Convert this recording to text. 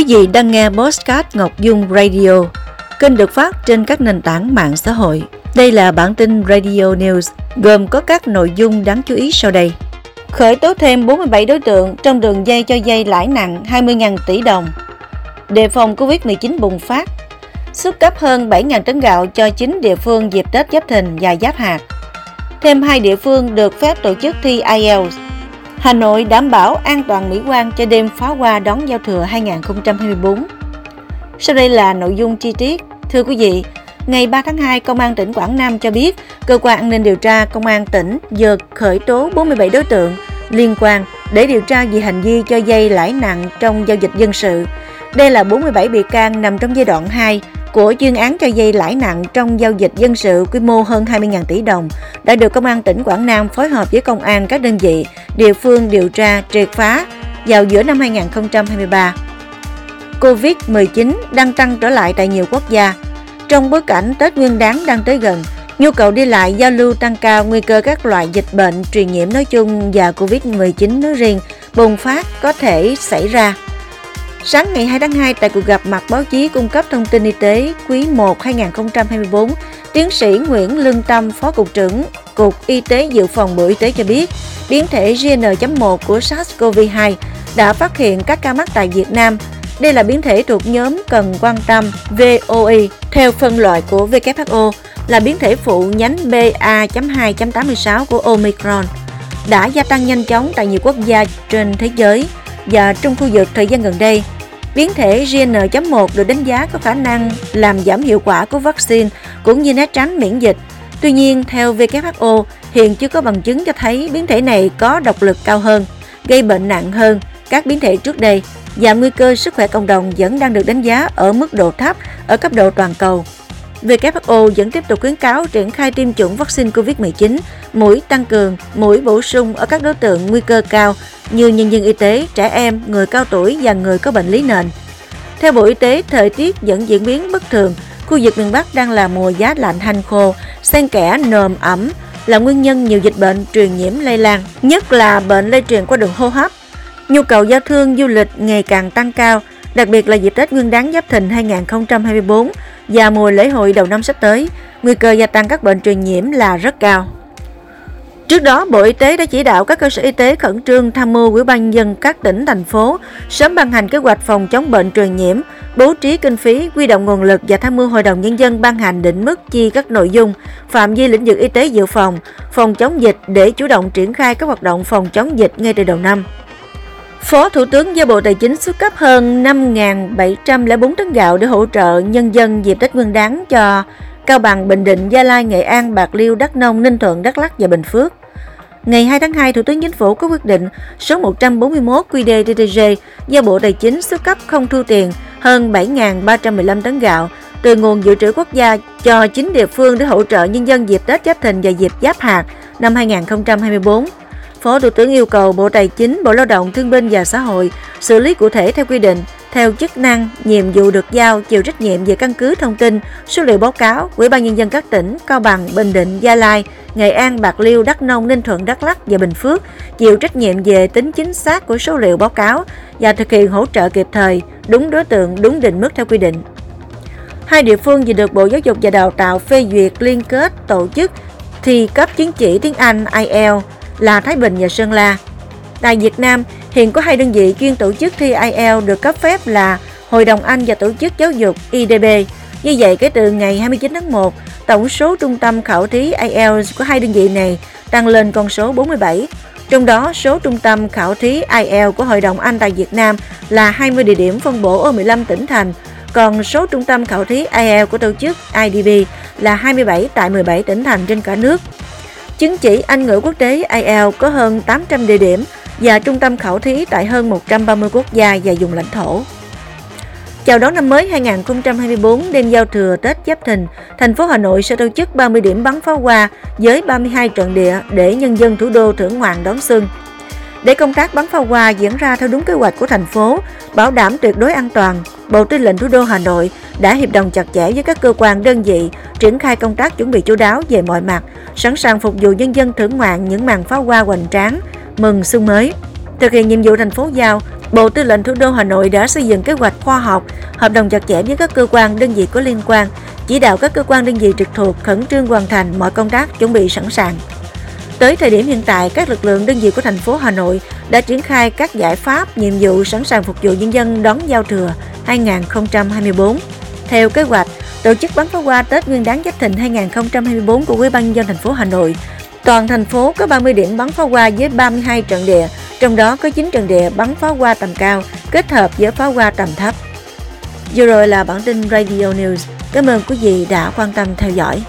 Quý vị đang nghe Postcard Ngọc Dung Radio, kênh được phát trên các nền tảng mạng xã hội. Đây là bản tin Radio News, gồm có các nội dung đáng chú ý sau đây. Khởi tố thêm 47 đối tượng trong đường dây cho dây lãi nặng 20.000 tỷ đồng. Đề phòng Covid-19 bùng phát. Xuất cấp hơn 7.000 tấn gạo cho 9 địa phương dịp Tết Giáp Thìn và Giáp Hạt. Thêm hai địa phương được phép tổ chức thi IELTS Hà Nội đảm bảo an toàn mỹ quan cho đêm pháo hoa đón giao thừa 2024. Sau đây là nội dung chi tiết. Thưa quý vị, ngày 3 tháng 2, Công an tỉnh Quảng Nam cho biết, Cơ quan An ninh điều tra Công an tỉnh vừa khởi tố 47 đối tượng liên quan để điều tra về hành vi cho dây lãi nặng trong giao dịch dân sự. Đây là 47 bị can nằm trong giai đoạn 2 của chuyên án cho dây lãi nặng trong giao dịch dân sự quy mô hơn 20.000 tỷ đồng đã được Công an tỉnh Quảng Nam phối hợp với công an các đơn vị, địa phương điều tra, triệt phá vào giữa năm 2023. Covid-19 đang tăng trở lại tại nhiều quốc gia. Trong bối cảnh Tết Nguyên đán đang tới gần, nhu cầu đi lại giao lưu tăng cao, nguy cơ các loại dịch bệnh truyền nhiễm nói chung và Covid-19 nói riêng bùng phát có thể xảy ra. Sáng ngày 2 tháng 2 tại cuộc gặp mặt báo chí cung cấp thông tin y tế quý 1 2024, tiến sĩ Nguyễn Lương Tâm, Phó Cục trưởng Cục Y tế Dự phòng Bộ Y tế cho biết, biến thể GN.1 của SARS-CoV-2 đã phát hiện các ca mắc tại Việt Nam. Đây là biến thể thuộc nhóm cần quan tâm VOE theo phân loại của WHO là biến thể phụ nhánh BA.2.86 của Omicron đã gia tăng nhanh chóng tại nhiều quốc gia trên thế giới và trong khu vực thời gian gần đây. Biến thể GN.1 được đánh giá có khả năng làm giảm hiệu quả của vaccine cũng như né tránh miễn dịch. Tuy nhiên, theo WHO, hiện chưa có bằng chứng cho thấy biến thể này có độc lực cao hơn, gây bệnh nặng hơn các biến thể trước đây và nguy cơ sức khỏe cộng đồng vẫn đang được đánh giá ở mức độ thấp ở cấp độ toàn cầu. WHO vẫn tiếp tục khuyến cáo triển khai tiêm chủng vaccine COVID-19, mũi tăng cường, mũi bổ sung ở các đối tượng nguy cơ cao như nhân viên y tế, trẻ em, người cao tuổi và người có bệnh lý nền. Theo Bộ Y tế, thời tiết vẫn diễn biến bất thường. Khu vực miền Bắc đang là mùa giá lạnh hanh khô, xen kẽ nồm ẩm là nguyên nhân nhiều dịch bệnh truyền nhiễm lây lan, nhất là bệnh lây truyền qua đường hô hấp. Nhu cầu giao thương du lịch ngày càng tăng cao, đặc biệt là dịp Tết Nguyên đán Giáp Thìn 2024 và mùa lễ hội đầu năm sắp tới, nguy cơ gia tăng các bệnh truyền nhiễm là rất cao. Trước đó, Bộ Y tế đã chỉ đạo các cơ sở y tế khẩn trương tham mưu Ủy ban dân các tỉnh, thành phố sớm ban hành kế hoạch phòng chống bệnh truyền nhiễm, bố trí kinh phí, quy động nguồn lực và tham mưu Hội đồng Nhân dân ban hành định mức chi các nội dung, phạm vi lĩnh vực y tế dự phòng, phòng chống dịch để chủ động triển khai các hoạt động phòng chống dịch ngay từ đầu năm. Phó Thủ tướng giao Bộ Tài chính xuất cấp hơn 5.704 tấn gạo để hỗ trợ nhân dân dịp Tết Nguyên đán cho Cao Bằng, Bình Định, Gia Lai, Nghệ An, Bạc Liêu, Đắk Nông, Ninh Thuận, Đắk Lắk và Bình Phước. Ngày 2 tháng 2, Thủ tướng Chính phủ có quyết định số 141 QĐ-TTG do Bộ Tài chính xuất cấp không thu tiền hơn 7.315 tấn gạo từ nguồn dự trữ quốc gia cho 9 địa phương để hỗ trợ nhân dân dịp Tết Giáp Thìn và dịp Giáp Hạt năm 2024. Phó Thủ tướng yêu cầu Bộ Tài chính, Bộ Lao động, Thương binh và Xã hội xử lý cụ thể theo quy định, theo chức năng, nhiệm vụ được giao, chịu trách nhiệm về căn cứ thông tin, số liệu báo cáo, Ủy ban Nhân dân các tỉnh Cao Bằng, Bình Định, Gia Lai, Nghệ An, Bạc Liêu, Đắk Nông, Ninh Thuận, Đắk Lắk và Bình Phước chịu trách nhiệm về tính chính xác của số liệu báo cáo và thực hiện hỗ trợ kịp thời, đúng đối tượng, đúng định mức theo quy định. Hai địa phương vừa được Bộ Giáo dục và Đào tạo phê duyệt liên kết tổ chức thi cấp chứng chỉ tiếng Anh IELTS là Thái Bình và Sơn La. Tại Việt Nam, hiện có hai đơn vị chuyên tổ chức thi IELTS được cấp phép là Hội đồng Anh và Tổ chức Giáo dục IDB. Như vậy, kể từ ngày 29 tháng 1, tổng số trung tâm khảo thí IELTS của hai đơn vị này tăng lên con số 47. Trong đó, số trung tâm khảo thí IELTS của Hội đồng Anh tại Việt Nam là 20 địa điểm phân bổ ở 15 tỉnh thành, còn số trung tâm khảo thí IELTS của tổ chức IDB là 27 tại 17 tỉnh thành trên cả nước. Chứng chỉ Anh ngữ quốc tế IELTS có hơn 800 địa điểm và trung tâm khảo thí tại hơn 130 quốc gia và vùng lãnh thổ. Chào đón năm mới 2024 đêm giao thừa Tết Giáp Thìn, thành phố Hà Nội sẽ tổ chức 30 điểm bắn pháo hoa với 32 trận địa để nhân dân thủ đô thưởng ngoạn đón xuân. Để công tác bắn pháo hoa diễn ra theo đúng kế hoạch của thành phố, bảo đảm tuyệt đối an toàn, Bộ Tư lệnh Thủ đô Hà Nội đã hiệp đồng chặt chẽ với các cơ quan đơn vị, triển khai công tác chuẩn bị chú đáo về mọi mặt, sẵn sàng phục vụ nhân dân thưởng ngoạn những màn pháo hoa hoành tráng, mừng xuân mới. Thực hiện nhiệm vụ thành phố giao, Bộ Tư lệnh Thủ đô Hà Nội đã xây dựng kế hoạch khoa học, hợp đồng chặt chẽ với các cơ quan, đơn vị có liên quan, chỉ đạo các cơ quan đơn vị trực thuộc khẩn trương hoàn thành mọi công tác chuẩn bị sẵn sàng. Tới thời điểm hiện tại, các lực lượng đơn vị của thành phố Hà Nội đã triển khai các giải pháp, nhiệm vụ sẵn sàng phục vụ nhân dân đón giao thừa 2024. Theo kế hoạch, tổ chức bắn pháo hoa Tết Nguyên đán Giáp Thìn 2024 của Ủy ban nhân dân thành phố Hà Nội. Toàn thành phố có 30 điểm bắn pháo hoa với 32 trận địa, trong đó có 9 trận địa bắn pháo hoa tầm cao kết hợp với pháo hoa tầm thấp. Vừa rồi là bản tin Radio News. Cảm ơn quý vị đã quan tâm theo dõi.